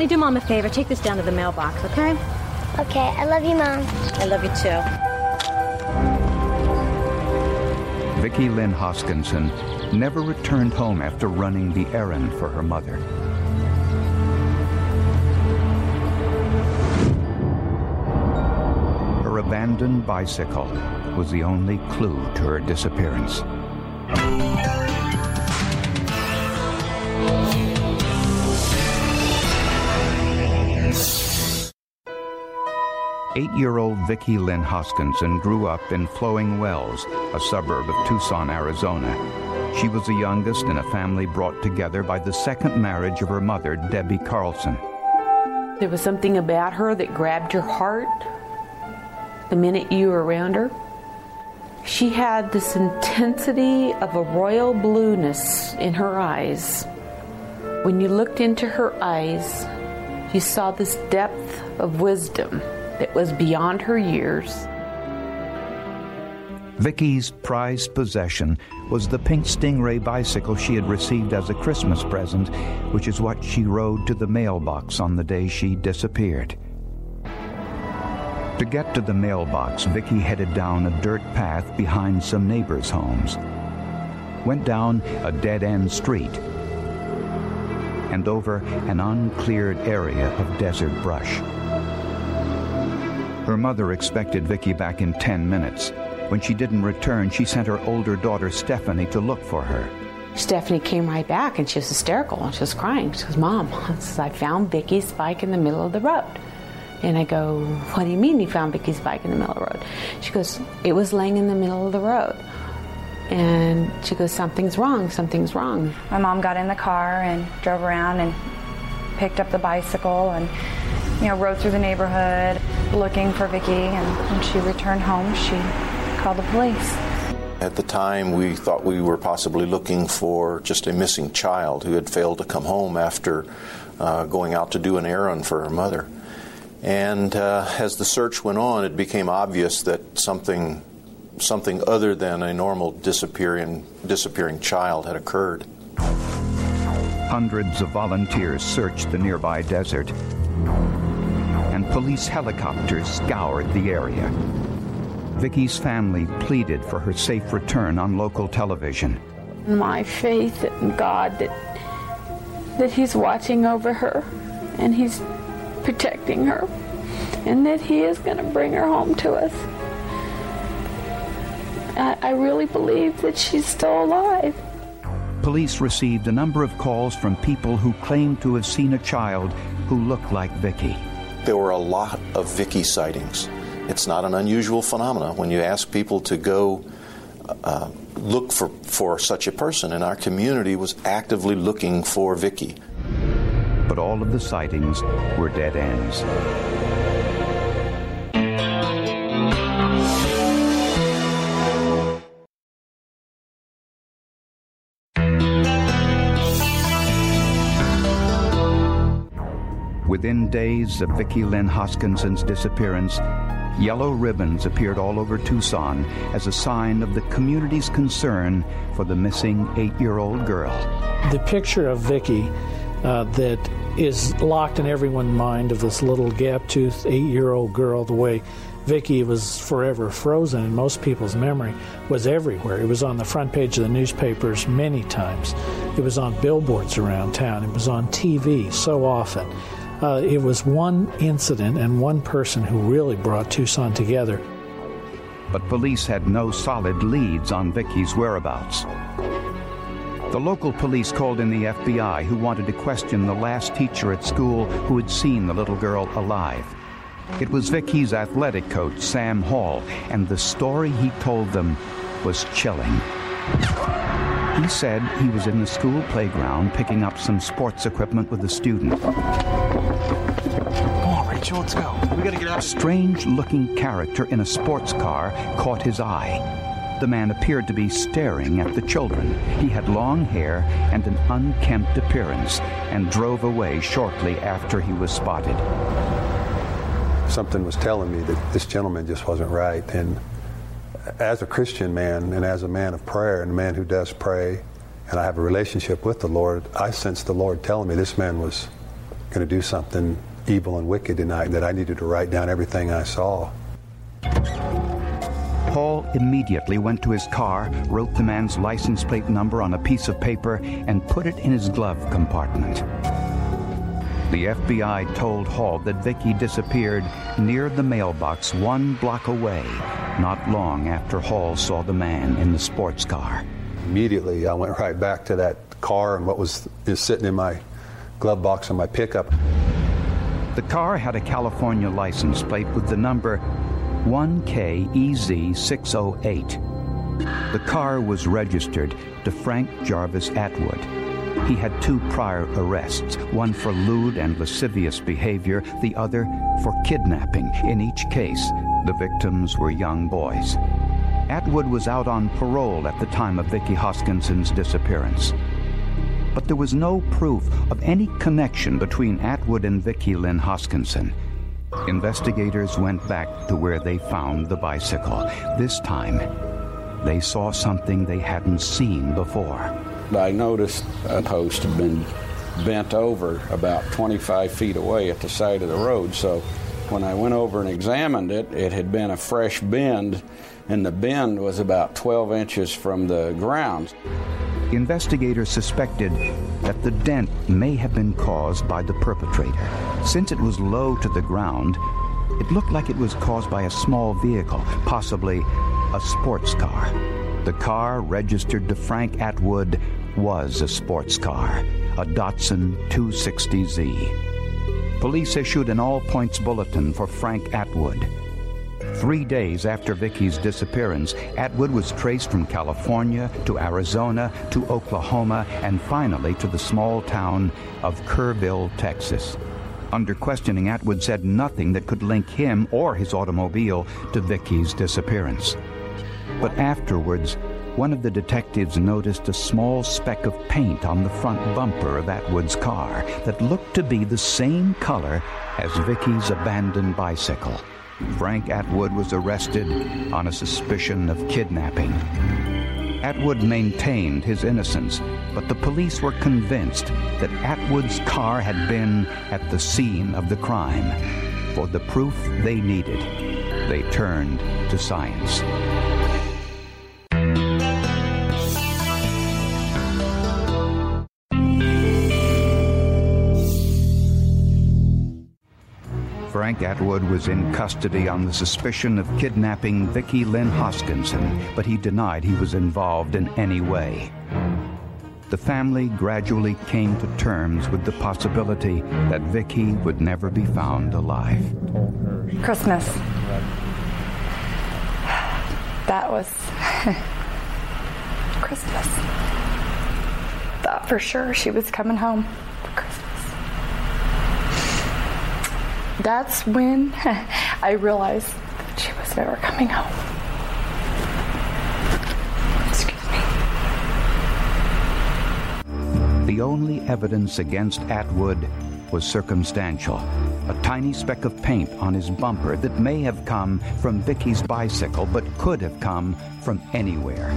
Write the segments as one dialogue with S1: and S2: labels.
S1: Honey, do Mom a favor. Take this down to the mailbox, okay?
S2: Okay, I love you, Mom.
S1: I love you too.
S3: Vicki Lynn Hoskinson never returned home after running the errand for her mother. Her abandoned bicycle was the only clue to her disappearance. Eight-year-old Vicki Lynn Hoskinson grew up in Flowing Wells, a suburb of Tucson, Arizona. She was the youngest in a family brought together by the second marriage of her mother, Debbie Carlson.
S4: There was something about her that grabbed your heart the minute you were around her. She had this intensity of a royal blueness in her eyes. When you looked into her eyes, you saw this depth of wisdom that was beyond her years.
S3: Vicki's prized possession was the pink Stingray bicycle she had received as a Christmas present, which is what she rode to the mailbox on the day she disappeared. To get to the mailbox, Vicki headed down a dirt path behind some neighbors' homes, went down a dead-end street, and over an uncleared area of desert brush. Her mother expected Vicki back in 10 minutes. When she didn't return, she sent her older daughter Stephanie to look for her.
S4: Stephanie came right back and she was hysterical and she was crying. She goes, Mom, I found Vicki's bike in the middle of the road. And I go, What do you mean you found Vicki's bike in the middle of the road? She goes, It was laying in the middle of the road. And she goes, Something's wrong, something's wrong.
S5: My mom got in the car and drove around and picked up the bicycle and you know, rode through the neighborhood looking for Vicki. And when she returned home, she called the police.
S6: At the time, we thought we were possibly looking for just a missing child who had failed to come home after uh, going out to do an errand for her mother. And uh, as the search went on, it became obvious that something, something other than a normal disappearing, disappearing child had occurred.
S3: Hundreds of volunteers searched the nearby desert, and police helicopters scoured the area. Vicki's family pleaded for her safe return on local television.
S4: My faith in God that, that He's watching over her and He's protecting her and that He is going to bring her home to us. I, I really believe that she's still alive.
S3: Police received a number of calls from people who claimed to have seen a child who looked like Vicki.
S6: There were a lot of Vicki sightings. It's not an unusual phenomenon when you ask people to go uh, look for, for such a person, and our community was actively looking for Vicki.
S3: But all of the sightings were dead ends. Days of Vicki Lynn Hoskinson's disappearance, yellow ribbons appeared all over Tucson as a sign of the community's concern for the missing eight-year-old girl.
S7: The picture of Vicki uh, that is locked in everyone's mind of this little gap-toothed eight-year-old girl, the way Vicki was forever frozen in most people's memory, was everywhere. It was on the front page of the newspapers many times. It was on billboards around town. It was on TV so often. Uh, it was one incident and one person who really brought Tucson together.
S3: But police had no solid leads on Vicki's whereabouts. The local police called in the FBI who wanted to question the last teacher at school who had seen the little girl alive. It was Vicki's athletic coach, Sam Hall, and the story he told them was chilling. He said he was in the school playground picking up some sports equipment with a student.
S8: Come on, Rachel, let's go. We gotta get out.
S3: A strange looking character in a sports car caught his eye. The man appeared to be staring at the children. He had long hair and an unkempt appearance and drove away shortly after he was spotted.
S9: Something was telling me that this gentleman just wasn't right. And as a Christian man and as a man of prayer and a man who does pray, and I have a relationship with the Lord, I sensed the Lord telling me this man was going to do something evil and wicked tonight, that I needed to write down everything I saw.
S3: Paul immediately went to his car, wrote the man's license plate number on a piece of paper, and put it in his glove compartment. The FBI told Hall that Vicki disappeared near the mailbox one block away, not long after Hall saw the man in the sports car.
S9: Immediately, I went right back to that car and what was is sitting in my glove box on my pickup.
S3: The car had a California license plate with the number 1KEZ608. The car was registered to Frank Jarvis Atwood. He had two prior arrests, one for lewd and lascivious behavior, the other for kidnapping. In each case, the victims were young boys. Atwood was out on parole at the time of Vicki Hoskinson's disappearance. But there was no proof of any connection between Atwood and Vicki Lynn Hoskinson. Investigators went back to where they found the bicycle. This time, they saw something they hadn't seen before.
S10: I noticed a post had been bent over about 25 feet away at the side of the road. So when I went over and examined it, it had been a fresh bend, and the bend was about 12 inches from the ground.
S3: Investigators suspected that the dent may have been caused by the perpetrator. Since it was low to the ground, it looked like it was caused by a small vehicle, possibly a sports car. The car registered to Frank Atwood was a sports car, a Datsun 260Z. Police issued an all points bulletin for Frank Atwood. Three days after Vicki's disappearance, Atwood was traced from California to Arizona to Oklahoma and finally to the small town of Kerrville, Texas. Under questioning, Atwood said nothing that could link him or his automobile to Vicki's disappearance. But afterwards, one of the detectives noticed a small speck of paint on the front bumper of Atwood's car that looked to be the same color as Vicki's abandoned bicycle. Frank Atwood was arrested on a suspicion of kidnapping. Atwood maintained his innocence, but the police were convinced that Atwood's car had been at the scene of the crime. For the proof they needed, they turned to science. Frank Atwood was in custody on the suspicion of kidnapping Vicki Lynn Hoskinson, but he denied he was involved in any way. The family gradually came to terms with the possibility that Vicki would never be found alive.
S5: Christmas. That was Christmas. Thought for sure she was coming home for Christmas. That's when I realized that she was never coming home. Excuse
S3: me. The only evidence against Atwood was circumstantial. A tiny speck of paint on his bumper that may have come from Vicki's bicycle, but could have come from anywhere.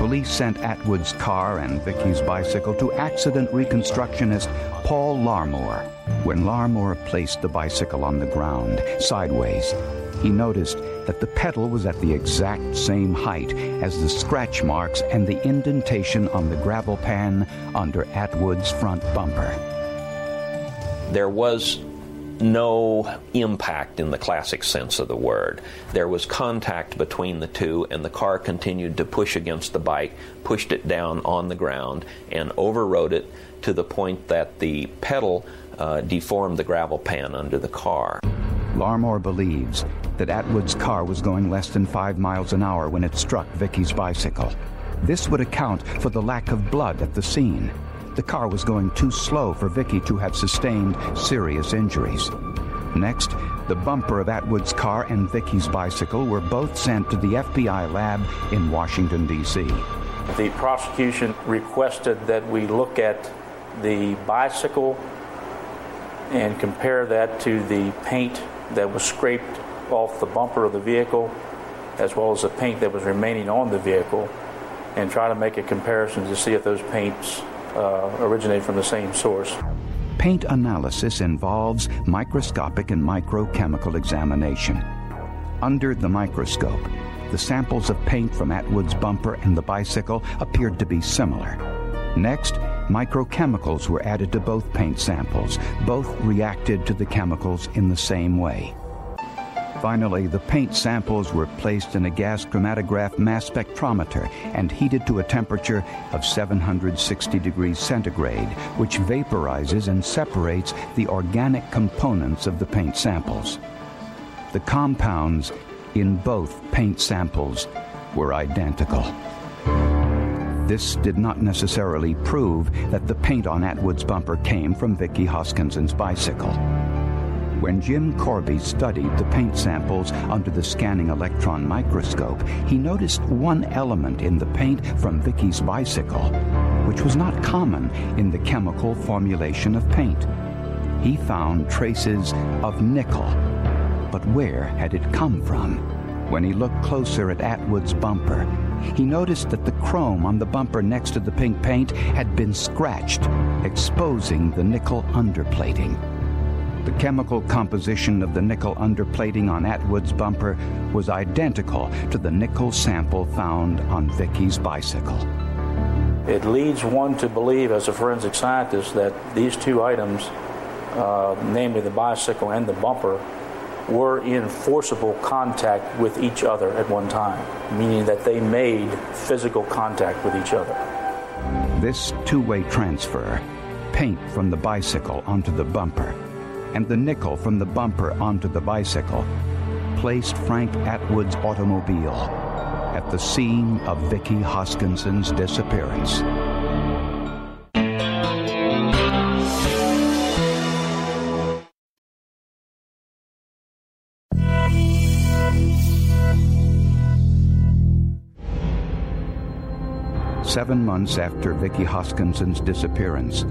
S3: Police sent Atwood's car and Vicki's bicycle to accident reconstructionist Paul Larmore. When Larmore placed the bicycle on the ground, sideways, he noticed that the pedal was at the exact same height as the scratch marks and the indentation on the gravel pan under Atwood's front bumper.
S11: There was no impact in the classic sense of the word. There was contact between the two, and the car continued to push against the bike, pushed it down on the ground, and overrode it to the point that the pedal uh, deformed the gravel pan under the car.
S3: Larmore believes that Atwood's car was going less than five miles an hour when it struck Vicki's bicycle. This would account for the lack of blood at the scene. The car was going too slow for Vicki to have sustained serious injuries. Next, the bumper of Atwood's car and Vicki's bicycle were both sent to the FBI lab in Washington, D.C.
S12: The prosecution requested that we look at the bicycle and compare that to the paint that was scraped off the bumper of the vehicle as well as the paint that was remaining on the vehicle and try to make a comparison to see if those paints uh, originate from the same source.
S3: Paint analysis involves microscopic and microchemical examination. Under the microscope, the samples of paint from Atwood's bumper and the bicycle appeared to be similar. Next, microchemicals were added to both paint samples. Both reacted to the chemicals in the same way. Finally, the paint samples were placed in a gas chromatograph mass spectrometer and heated to a temperature of 760 degrees centigrade, which vaporizes and separates the organic components of the paint samples. The compounds in both paint samples were identical. This did not necessarily prove that the paint on Atwood's bumper came from Vicki Hoskinson's bicycle. When Jim Corby studied the paint samples under the scanning electron microscope, he noticed one element in the paint from Vicki's bicycle, which was not common in the chemical formulation of paint. He found traces of nickel. But where had it come from? When he looked closer at Atwood's bumper, he noticed that the chrome on the bumper next to the pink paint had been scratched, exposing the nickel underplating. The chemical composition of the nickel underplating on Atwood's bumper was identical to the nickel sample found on Vicki's bicycle.
S12: It leads one to believe, as a forensic scientist, that these two items, uh, namely the bicycle and the bumper, were in forcible contact with each other at one time, meaning that they made physical contact with each other.
S3: This two way transfer, paint from the bicycle onto the bumper, and the nickel from the bumper onto the bicycle, placed Frank Atwood's automobile at the scene of Vicki Hoskinson's disappearance. Seven months after Vicki Hoskinson's disappearance,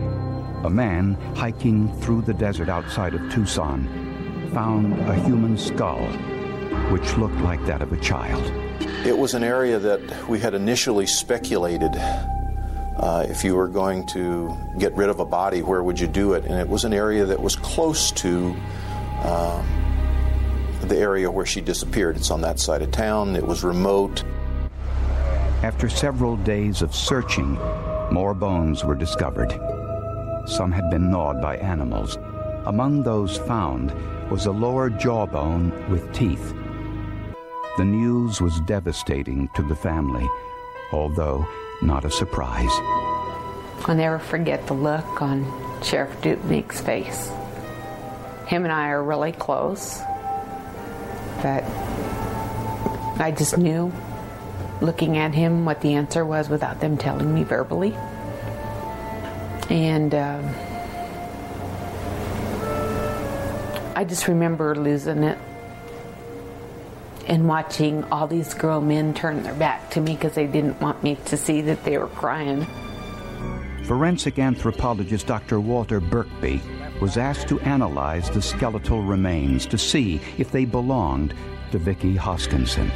S3: a man hiking through the desert outside of Tucson found a human skull which looked like that of a child.
S6: It was an area that we had initially speculated uh, if you were going to get rid of a body, where would you do it? And it was an area that was close to uh, the area where she disappeared. It's on that side of town, it was remote.
S3: After several days of searching, more bones were discovered. Some had been gnawed by animals. Among those found was a lower jawbone with teeth. The news was devastating to the family, although not a surprise.
S4: I'll never forget the look on Sheriff Dupnik's face. Him and I are really close, but I just knew, looking at him, what the answer was without them telling me verbally. And um, I just remember losing it and watching all these grown men turn their back to me because they didn't want me to see that they were crying.
S3: Forensic anthropologist Dr. Walter Birkby was asked to analyze the skeletal remains to see if they belonged to Vicki Hoskinson.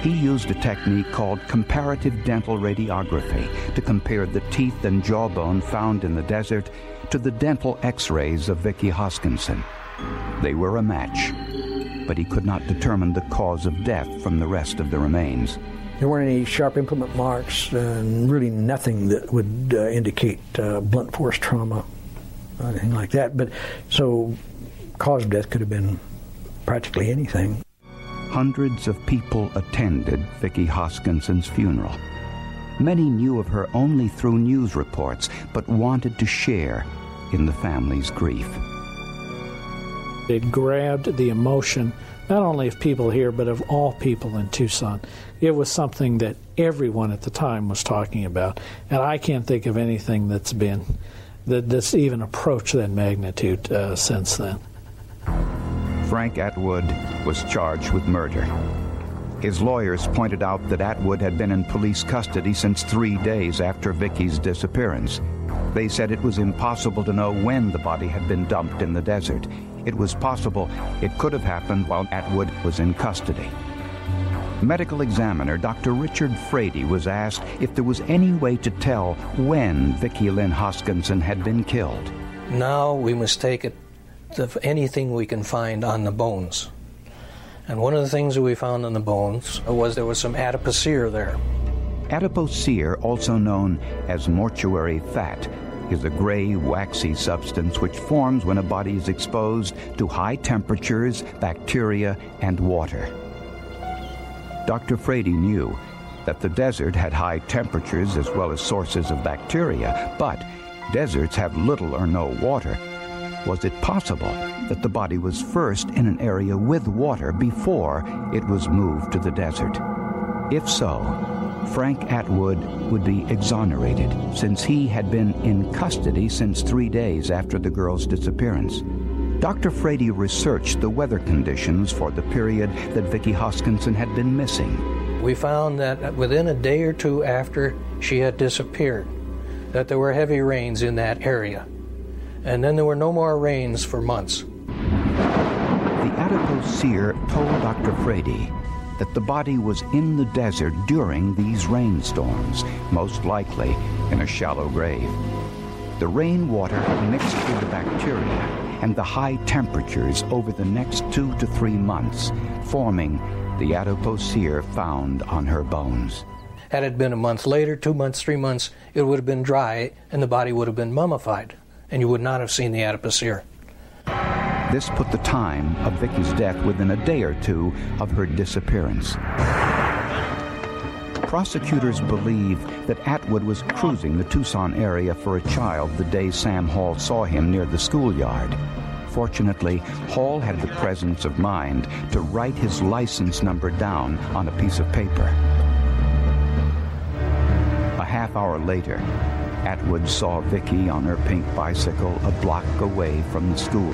S3: He used a technique called comparative dental radiography to compare the teeth and jawbone found in the desert to the dental x-rays of Vicki Hoskinson. They were a match, but he could not determine the cause of death from the rest of the remains.
S13: There weren't any sharp implement marks, and really nothing that would uh, indicate uh, blunt force trauma, anything like that. But so, cause of death could have been practically anything.
S3: Hundreds of people attended Vicki Hoskinson's funeral. Many knew of her only through news reports, but wanted to share in the family's grief.
S7: It grabbed the emotion not only of people here, but of all people in Tucson. It was something that everyone at the time was talking about, and I can't think of anything that's been that that's even approached that magnitude uh, since then.
S3: Frank Atwood was charged with murder. His lawyers pointed out that Atwood had been in police custody since three days after Vicki's disappearance. They said it was impossible to know when the body had been dumped in the desert. It was possible it could have happened while Atwood was in custody. Medical examiner Dr. Richard Froede was asked if there was any way to tell when Vicki Lynn Hoskinson had been killed.
S14: Now we must take it to anything we can find on the bones. And one of the things that we found on the bones was there was some adipocere there.
S3: Adipocere, also known as mortuary fat, is a gray, waxy substance which forms when a body is exposed to high temperatures, bacteria, and water. Dr. Froede knew that the desert had high temperatures as well as sources of bacteria, but deserts have little or no water. Was it possible that the body was first in an area with water before it was moved to the desert? If so, Frank Atwood would be exonerated since he had been in custody since three days after the girl's disappearance. Dr. Froede researched the weather conditions for the period that Vicki Hoskinson had been missing.
S14: We found that within a day or two after she had disappeared, that there were heavy rains in that area. And then there were no more rains for months.
S3: The adipocere told Dr. Froede that the body was in the desert during these rainstorms, most likely in a shallow grave. The rainwater mixed with the bacteria and the high temperatures over the next two to three months, forming the adipocere found on her bones.
S14: Had it been a month later, two months, three months, it would have been dry and the body would have been mummified, and you would not have seen the adipocere.
S3: This put the time of Vicki's death within a day or two of her disappearance. Prosecutors believe that Atwood was cruising the Tucson area for a child the day Sam Hall saw him near the schoolyard. Fortunately, Hall had the presence of mind to write his license number down on a piece of paper. A half hour later, Atwood saw Vicki on her pink bicycle a block away from the school.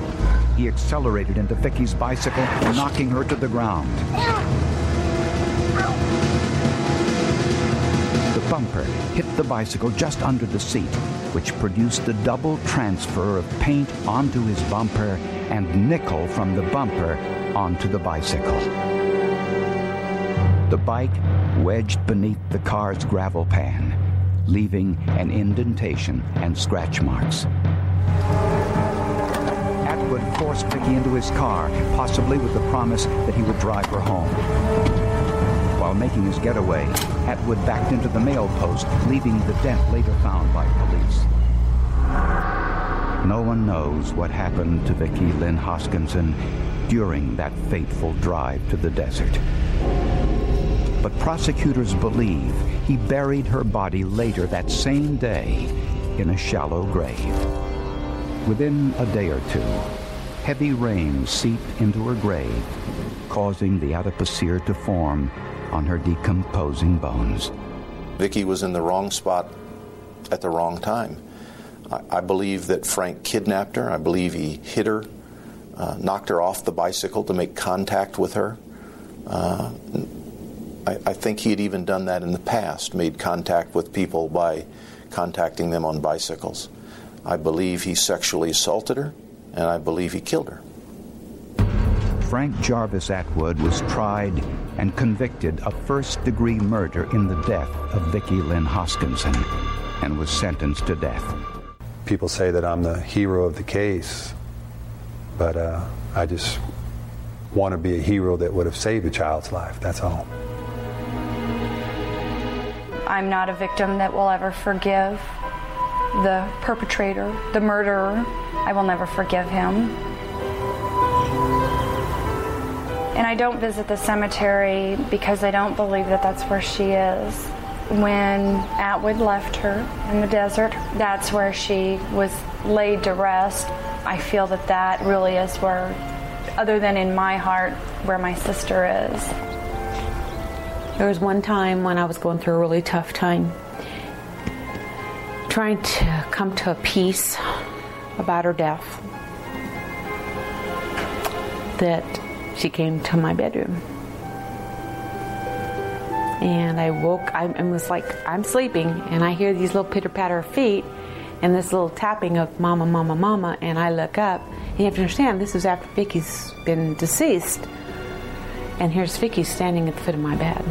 S3: He accelerated into Vicki's bicycle, knocking her to the ground. The bumper hit the bicycle just under the seat, which produced a double transfer of paint onto his bumper and nickel from the bumper onto the bicycle. The bike wedged beneath the car's gravel pan, leaving an indentation and scratch marks. Atwood forced Vicki into his car, possibly with the promise that he would drive her home. While making his getaway, Atwood backed into the mail post, leaving the dent later found by police. No one knows what happened to Vicki Lynn Hoskinson during that fateful drive to the desert. But prosecutors believe he buried her body later that same day in a shallow grave. Within a day or two, heavy rain seeped into her grave, causing the adipocere to form on her decomposing bones.
S6: Vicki was in the wrong spot at the wrong time. I, believe that Frank kidnapped her. I believe he hit her, uh, knocked her off the bicycle to make contact with her. Uh, I, I think he had even done that in the past, made contact with people by contacting them on bicycles. I believe he sexually assaulted her, and I believe he killed her.
S3: Frank Jarvis Atwood was tried and convicted of first degree murder in the death of Vicki Lynn Hoskinson and was sentenced to death.
S9: People say that I'm the hero of the case, but uh, I just want to be a hero that would have saved a child's life. That's all.
S5: I'm not a victim that will ever forgive the perpetrator, the murderer. I will never forgive him. And I don't visit the cemetery because I don't believe that that's where she is. When Atwood left her in the desert, that's where she was laid to rest. I feel that that really is where, other than in my heart, where my sister is.
S4: There was one time when I was going through a really tough time, trying to come to a peace about her death, that she came to my bedroom. And I woke, I was like, I'm sleeping, and I hear these little pitter patter of feet and this little tapping of mama, mama, mama, and I look up. And you have to understand, this is after Vicki's been deceased. And here's Vicki standing at the foot of my bed.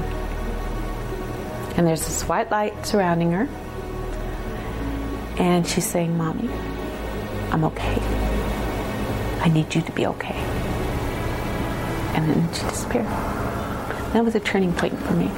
S4: And there's this white light surrounding her. And she's saying, Mommy, I'm okay. I need you to be okay. And then she disappeared. That was a turning point for me.